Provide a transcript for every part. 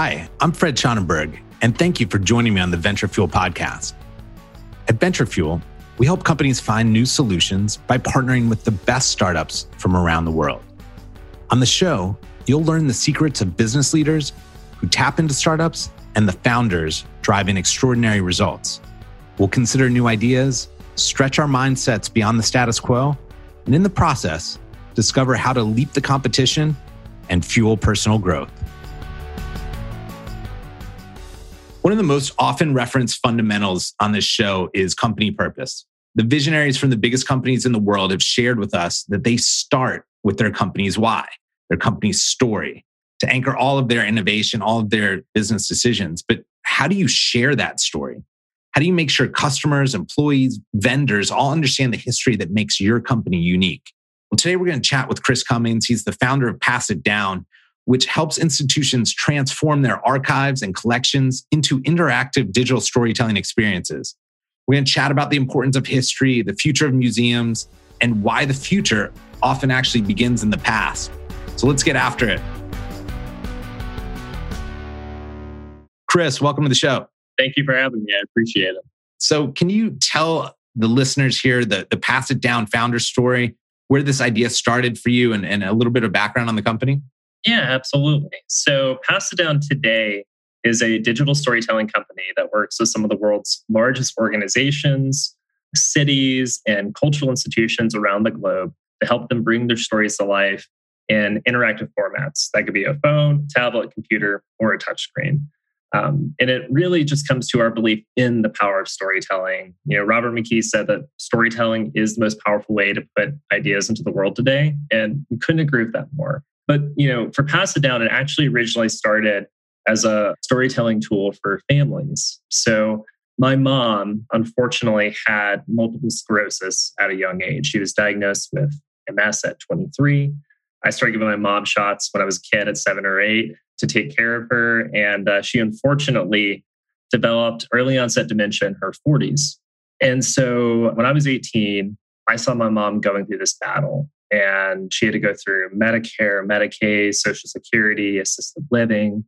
Hi, I'm Fred Schonenberg, and thank you for joining me on the Venture Fuel podcast. At Venture Fuel, we help companies find new solutions by partnering with the best startups from around the world. On the show, you'll learn the secrets of business leaders who tap into startups and the founders driving extraordinary results. We'll consider new ideas, stretch our mindsets beyond the status quo, and in the process, discover how to leap the competition and fuel personal growth. One of the most often referenced fundamentals on this show is company purpose. The visionaries from the biggest companies in the world have shared with us that they start with their company's why, their company's story, to anchor all of their innovation, all of their business decisions. But how do you share that story? How do you make sure customers, employees, vendors all understand the history that makes your company unique? Well, today we're going to chat with Chris Cummings. He's the founder of Pass It Down, which helps institutions transform their archives and collections into interactive digital storytelling experiences. We're going to chat about the importance of history, the future of museums, and why the future often actually begins in the past. So let's get after it. Chris, welcome to the show. Thank you for having me. I appreciate it. So, can you tell the listeners here the, the Pass It Down founder story, where this idea started for you, and, and a little bit of background on the company? Yeah, absolutely. So, Pass It Down today is a digital storytelling company that works with some of the world's largest organizations, cities, and cultural institutions around the globe to help them bring their stories to life in interactive formats. That could be a phone, tablet, computer, or a touchscreen. Um, and it really just comes to our belief in the power of storytelling. You know, Robert McKee said that storytelling is the most powerful way to put ideas into the world today. And we couldn't agree with that more. But you know, for Pass It Down, it actually originally started as a storytelling tool for families. So my mom, unfortunately, had multiple sclerosis at a young age. She was diagnosed with MS at 23. I started giving my mom shots when I was a kid at seven or eight to take care of her. And uh, she unfortunately developed early onset dementia in her 40s. And so when I was 18, I saw my mom going through this battle and she had to go through Medicare, Medicaid, Social Security, assisted living.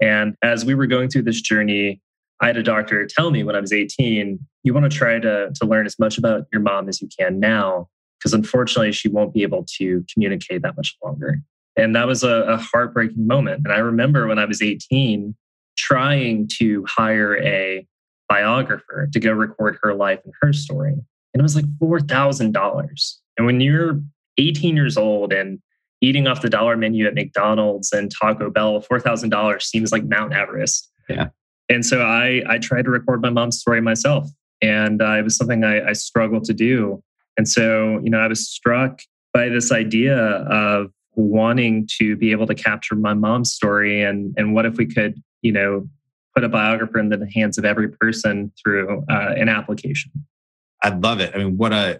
And as we were going through this journey, I had a doctor tell me when I was 18, you want to try to, to learn as much about your mom as you can now, because unfortunately, she won't be able to communicate that much longer. And that was a, a heartbreaking moment. And I remember when I was 18, trying to hire a biographer to go record her life and her story. And it was like $4,000. And when you're 18 years old and eating off the dollar menu at McDonald's and Taco Bell, $4,000 seems like Mount Everest. Yeah. And so I, I tried to record my mom's story myself. And uh, it was something I, I struggled to do. And so, you know, I was struck by this idea of wanting to be able to capture my mom's story and, and what if we could, you know, put a biographer in the hands of every person through uh, an application. I'd love it. I mean, what a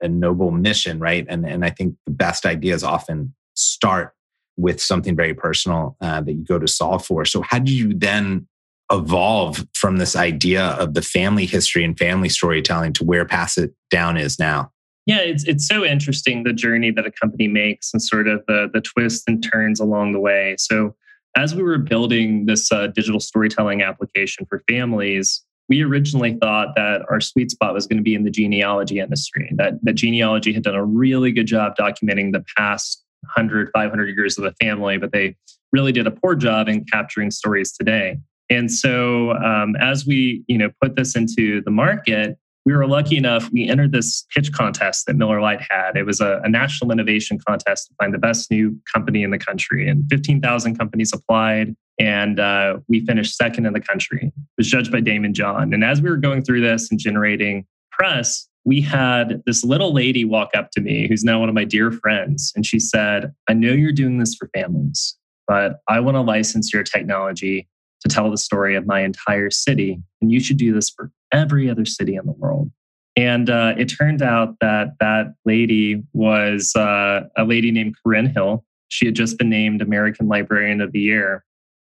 a noble mission, right? And and I think the best ideas often start with something very personal uh, that you go to solve for. So how do you then evolve from this idea of the family history and family storytelling to where Pass It Down is now? Yeah, it's it's so interesting the journey that a company makes and sort of the the twists and turns along the way. So as we were building this uh, digital storytelling application for families, we originally thought that our sweet spot was going to be in the genealogy industry, that, that genealogy had done a really good job documenting the past 100, 500 years of the family, but they really did a poor job in capturing stories today. And so um, as we you know, put this into the market, we were lucky enough, we entered this pitch contest that Miller Lite had. It was a, a national innovation contest to find the best new company in the country. And 15,000 companies applied and uh, we finished second in the country. It was judged by Daymond John. And as we were going through this and generating press, we had this little lady walk up to me who's now one of my dear friends. And she said, I know you're doing this for families, but I want to license your technology to tell the story of my entire city. And you should do this for every other city in the world. And uh, it turned out that that lady was uh, a lady named Corinne Hill. She had just been named American Librarian of the Year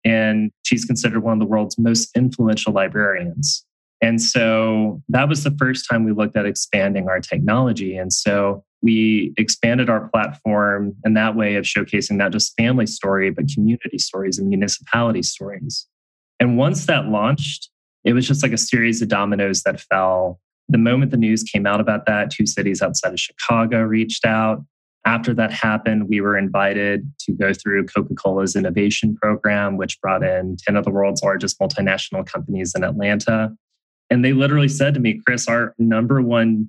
and she's considered one of the world's most influential librarians. And so that was the first time we looked at expanding our technology. And so we expanded our platform in that way of showcasing not just family story, but community stories and municipality stories. And once that launched, it was just like a series of dominoes that fell. The moment the news came out about that, two cities outside of Chicago reached out. After that happened, we were invited to go through Coca Cola's innovation program, which brought in 10 of the world's largest multinational companies in Atlanta. And they literally said to me, Chris, our number one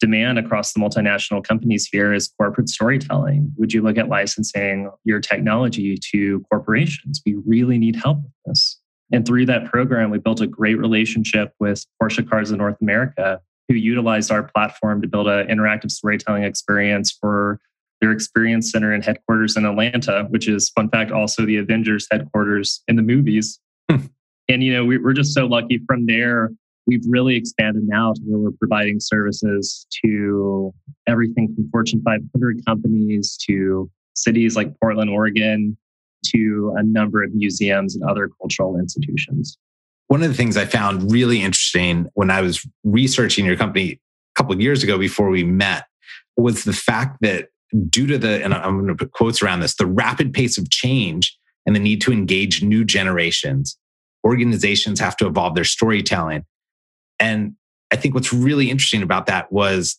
demand across the multinational companies here is corporate storytelling. Would you look at licensing your technology to corporations? We really need help with this. And through that program, we built a great relationship with Porsche Cars of North America, who utilized our platform to build an interactive storytelling experience for their experience center and headquarters in Atlanta, which is, fun fact, also the Avengers headquarters in the movies. Hmm. and, you know, we, we're just so lucky from there we've really expanded now to where we're providing services to everything from Fortune 500 companies to cities like Portland, Oregon, to a number of museums and other cultural institutions. One of the things I found really interesting when I was researching your company a couple of years ago before we met was the fact that due to the, and I'm going to put quotes around this, the rapid pace of change and the need to engage new generations, organizations have to evolve their storytelling. And I think what's really interesting about that was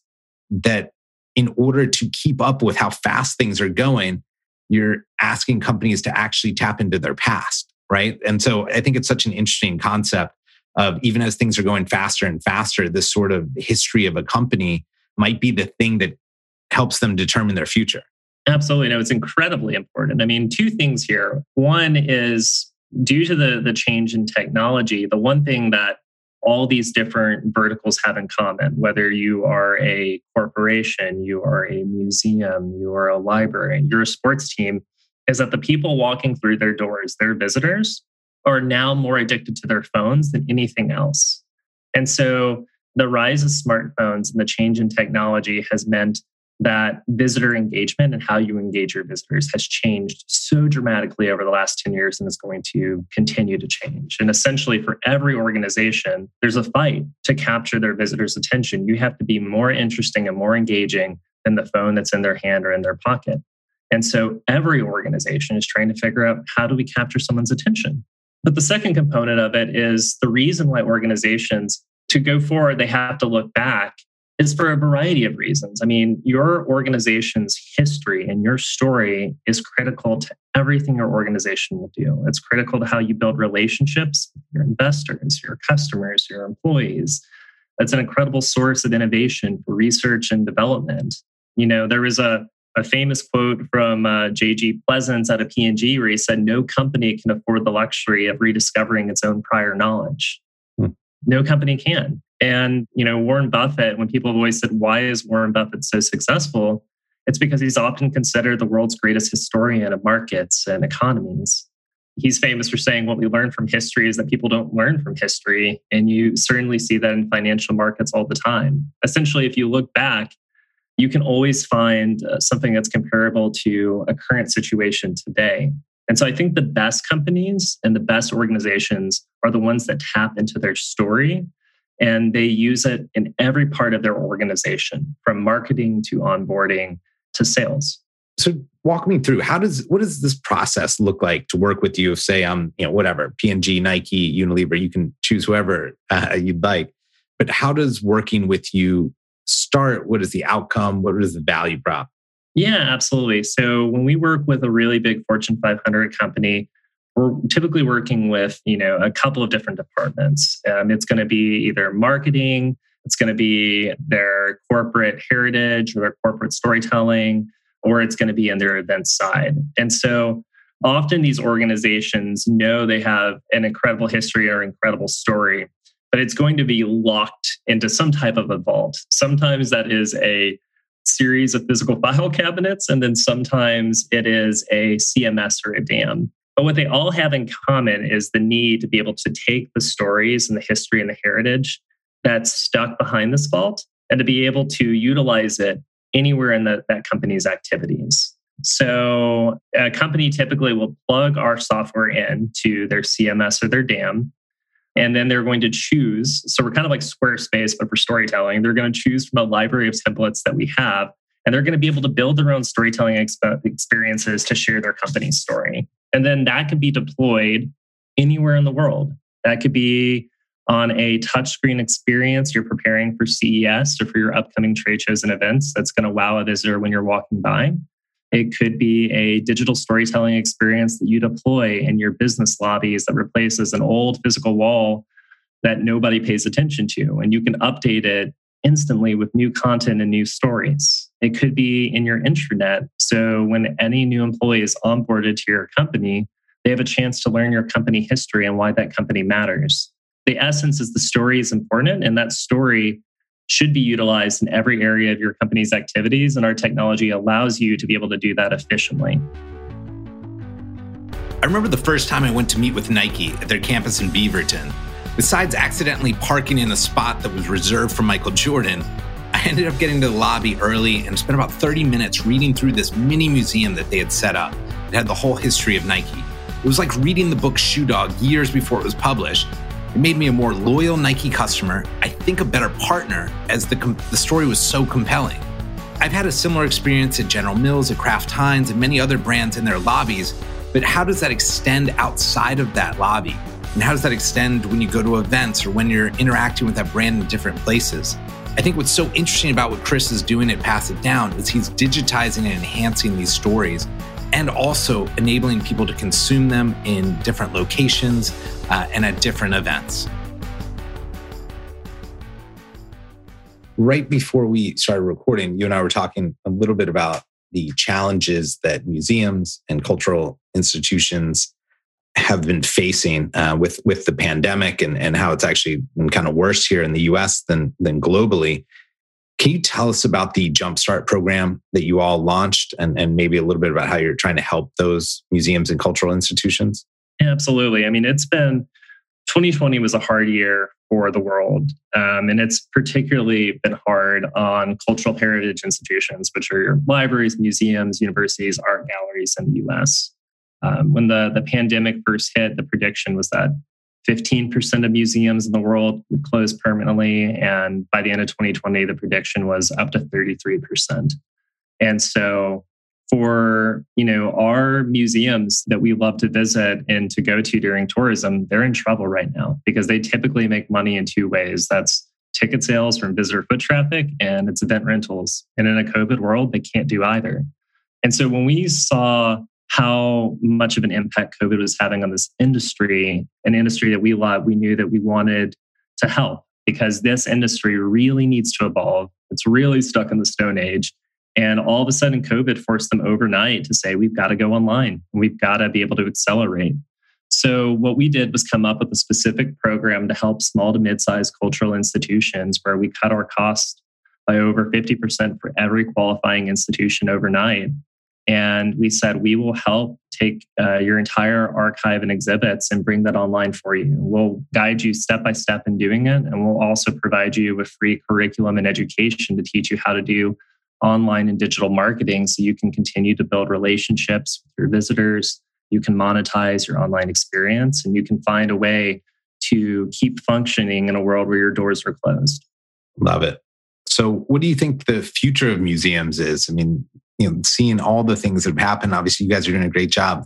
that in order to keep up with how fast things are going, you're asking companies to actually tap into their past, right? And so I think it's such an interesting concept of even as things are going faster and faster, this sort of history of a company might be the thing that helps them determine their future. Absolutely. No, it's incredibly important. I mean, two things here. One is due to the, the change in technology, the one thing that all these different verticals have in common, whether you are a corporation, you are a museum, you are a library, you're a sports team, is that the people walking through their doors, their visitors, are now more addicted to their phones than anything else. And so the rise of smartphones and the change in technology has meant that visitor engagement and how you engage your visitors has changed so dramatically over the last 10 years and is going to continue to change. And essentially, for every organization, there's a fight to capture their visitors' attention. You have to be more interesting and more engaging than the phone that's in their hand or in their pocket. And so every organization is trying to figure out how do we capture someone's attention. But the second component of it is the reason why organizations to go forward, they have to look back is for a variety of reasons. I mean, your organization's history and your story is critical to everything your organization will do. It's critical to how you build relationships with your investors, your customers, your employees. That's an incredible source of innovation for research and development. You know, there was a, a famous quote from uh, J.G. Pleasants at a P&G where he said, no company can afford the luxury of rediscovering its own prior knowledge. Hmm. No company can. And, you know, Warren Buffett, when people have always said, why is Warren Buffett so successful? It's because he's often considered the world's greatest historian of markets and economies. He's famous for saying what we learn from history is that people don't learn from history. And you certainly see that in financial markets all the time. Essentially, if you look back, you can always find uh, something that's comparable to a current situation today. And so I think the best companies and the best organizations are the ones that tap into their story and they use it in every part of their organization from marketing to onboarding to sales so walk me through how does what does this process look like to work with you if say i'm you know whatever P&G nike unilever you can choose whoever uh, you'd like but how does working with you start what is the outcome? What is the value prop? Yeah absolutely. So when we work with a really big fortune 500 company we're typically working with you know a couple of different departments. Um, it's going to be either marketing it's going to be their corporate heritage or their corporate storytelling or it's going to be in their event side. And so often these organizations know they have an incredible history or incredible story but it's going to be locked into some type of a vault sometimes that is a series of physical file cabinets and then sometimes it is a cms or a dam but what they all have in common is the need to be able to take the stories and the history and the heritage that's stuck behind this vault and to be able to utilize it anywhere in the, that company's activities. So a company typically will plug our software in to their CMS or their DAM. And then they're going to choose. So we're kind of like Squarespace, but for storytelling. They're going to choose from a library of templates that we have. And they're going to be able to build their own storytelling exp- experiences to share their company's story. And then that can be deployed anywhere in the world. That could be on a touchscreen experience you're preparing for CES or for your upcoming trade shows and events that's going to wow a visitor when you're walking by. It could be a digital storytelling experience that you deploy in your business lobbies that replaces an old physical wall that nobody pays attention to. And you can update it instantly with new content and new stories. It could be in your intranet. So when any new employee is onboarded to your company, they have a chance to learn your company history and why that company matters. The essence is the story is important, and that story should be utilized in every area of your company's activities. And our technology allows you to be able to do that efficiently. I remember the first time I went to meet with Nike at their campus in Beaverton. Besides accidentally parking in a spot that was reserved for Michael Jordan, I ended up getting to the lobby early and spent about 30 minutes reading through this mini museum that they had set up. It had the whole history of Nike. It was like reading the book Shoe Dog years before it was published. It made me a more loyal Nike customer, I think a better partner, as the, com- the story was so compelling. I've had a similar experience at General Mills, at Kraft Heinz, and many other brands in their lobbies, but how does that extend outside of that lobby? And how does that extend when you go to events or when you're interacting with that brand in different places? I think what's so interesting about what Chris is doing at Pass It Down is he's digitizing and enhancing these stories and also enabling people to consume them in different locations uh, and at different events. Right before we started recording, you and I were talking a little bit about the challenges that museums and cultural institutions have been facing uh, with with the pandemic and, and how it's actually been kind of worse here in the US than than globally. Can you tell us about the Jumpstart program that you all launched and, and maybe a little bit about how you're trying to help those museums and cultural institutions? Absolutely. I mean, it's been 2020 was a hard year for the world. Um, and it's particularly been hard on cultural heritage institutions, which are your libraries, museums, universities, art galleries in the US. Um, when the, the pandemic first hit, the prediction was that 15% of museums in the world would close permanently. And by the end of 2020, the prediction was up to 33%. And so for you know our museums that we love to visit and to go to during tourism they're in trouble right now because they typically make money in two ways that's ticket sales from visitor foot traffic and it's event rentals and in a covid world they can't do either and so when we saw how much of an impact COVID was having on this industry, an industry that we love, we knew that we wanted to help because this industry really needs to evolve. It's really stuck in the Stone Age. And all of a sudden, COVID forced them overnight to say, we've got to go online and we've got to be able to accelerate. So, what we did was come up with a specific program to help small to mid sized cultural institutions where we cut our cost by over 50% for every qualifying institution overnight and we said, we will help take uh, your entire archive and exhibits and bring that online for you. We'll guide you step by step in doing it. And we'll also provide you with free curriculum and education to teach you how to do online and digital marketing so you can continue to build relationships with your visitors. You can monetize your online experience and you can find a way to keep functioning in a world where your doors are closed. Love it. So, what do you think the future of museums is? I mean, you know, seeing all the things that have happened. Obviously, you guys are doing a great job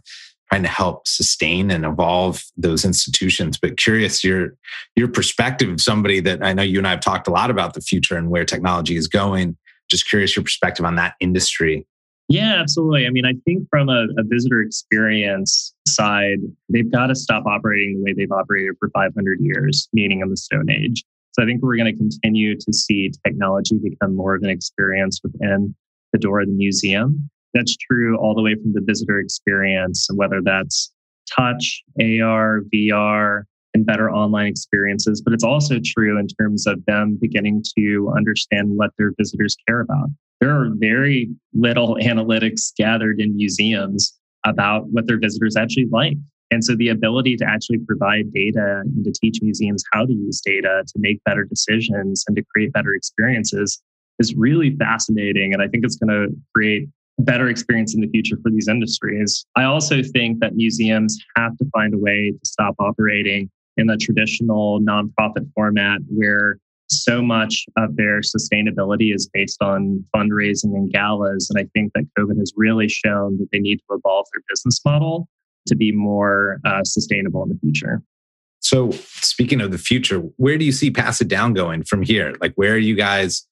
trying to help sustain and evolve those institutions. But curious your your perspective of somebody that I know you and I have talked a lot about the future and where technology is going. Just curious your perspective on that industry. Yeah, absolutely. I mean, I think from a, a visitor experience side, they've got to stop operating the way they've operated for 500 years, meaning in the Stone Age. So I think we're going to continue to see technology become more of an experience within the door of the museum. That's true all the way from the visitor experience, whether that's touch, AR, VR, and better online experiences. But it's also true in terms of them beginning to understand what their visitors care about. There are very little analytics gathered in museums about what their visitors actually like. And so the ability to actually provide data and to teach museums how to use data to make better decisions and to create better experiences is really fascinating. And I think it's going to create better experience in the future for these industries. I also think that museums have to find a way to stop operating in the traditional nonprofit format where so much of their sustainability is based on fundraising and galas. And I think that COVID has really shown that they need to evolve their business model to be more uh, sustainable in the future. So, speaking of the future, where do you see Pass It Down going from here? Like, where are you guys?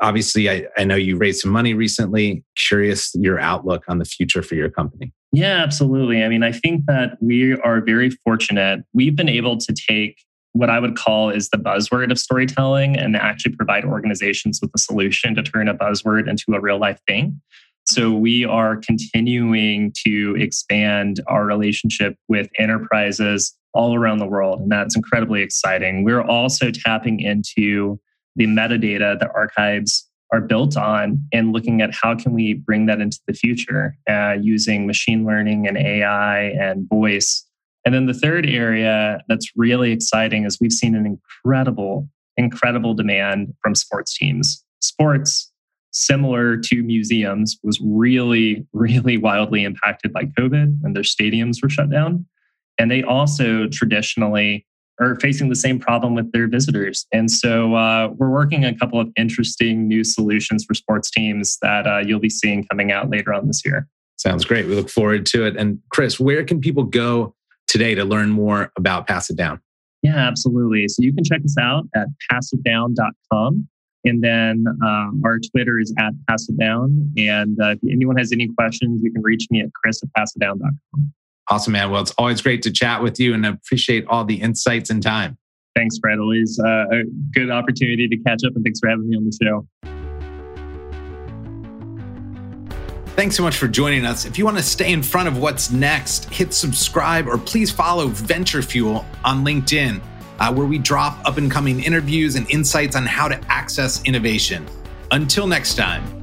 Obviously, I, I know you raised some money recently. Curious your outlook on the future for your company. Yeah, absolutely. I mean, I think that we are very fortunate. We've been able to take what I would call is the buzzword of storytelling and actually provide organizations with a solution to turn a buzzword into a real life thing. So we are continuing to expand our relationship with enterprises all around the world. And that's incredibly exciting. We're also tapping into the metadata that archives are built on and looking at how can we bring that into the future uh, using machine learning and ai and voice. And then the third area that's really exciting is we've seen an incredible incredible demand from sports teams. Sports similar to museums was really really wildly impacted by covid and their stadiums were shut down. And they also traditionally are facing the same problem with their visitors. And so uh, we're working a couple of interesting new solutions for sports teams that uh, you'll be seeing coming out later on this year. Sounds great. We look forward to it. And Chris, where can people go today to learn more about Pass It Down? Yeah, absolutely. So you can check us out at passitdown.com. And then uh, our Twitter is at Pass It Down. And uh, if anyone has any questions, you can reach me at chris at passitdown.com. Awesome, man. Well, it's always great to chat with you and appreciate all the insights and time. Thanks, Fred. Always uh, a good opportunity to catch up, and thanks for having me on the show. Thanks so much for joining us. If you want to stay in front of what's next, hit subscribe or please follow Venture Fuel on LinkedIn, uh, where we drop up and coming interviews and insights on how to access innovation. Until next time.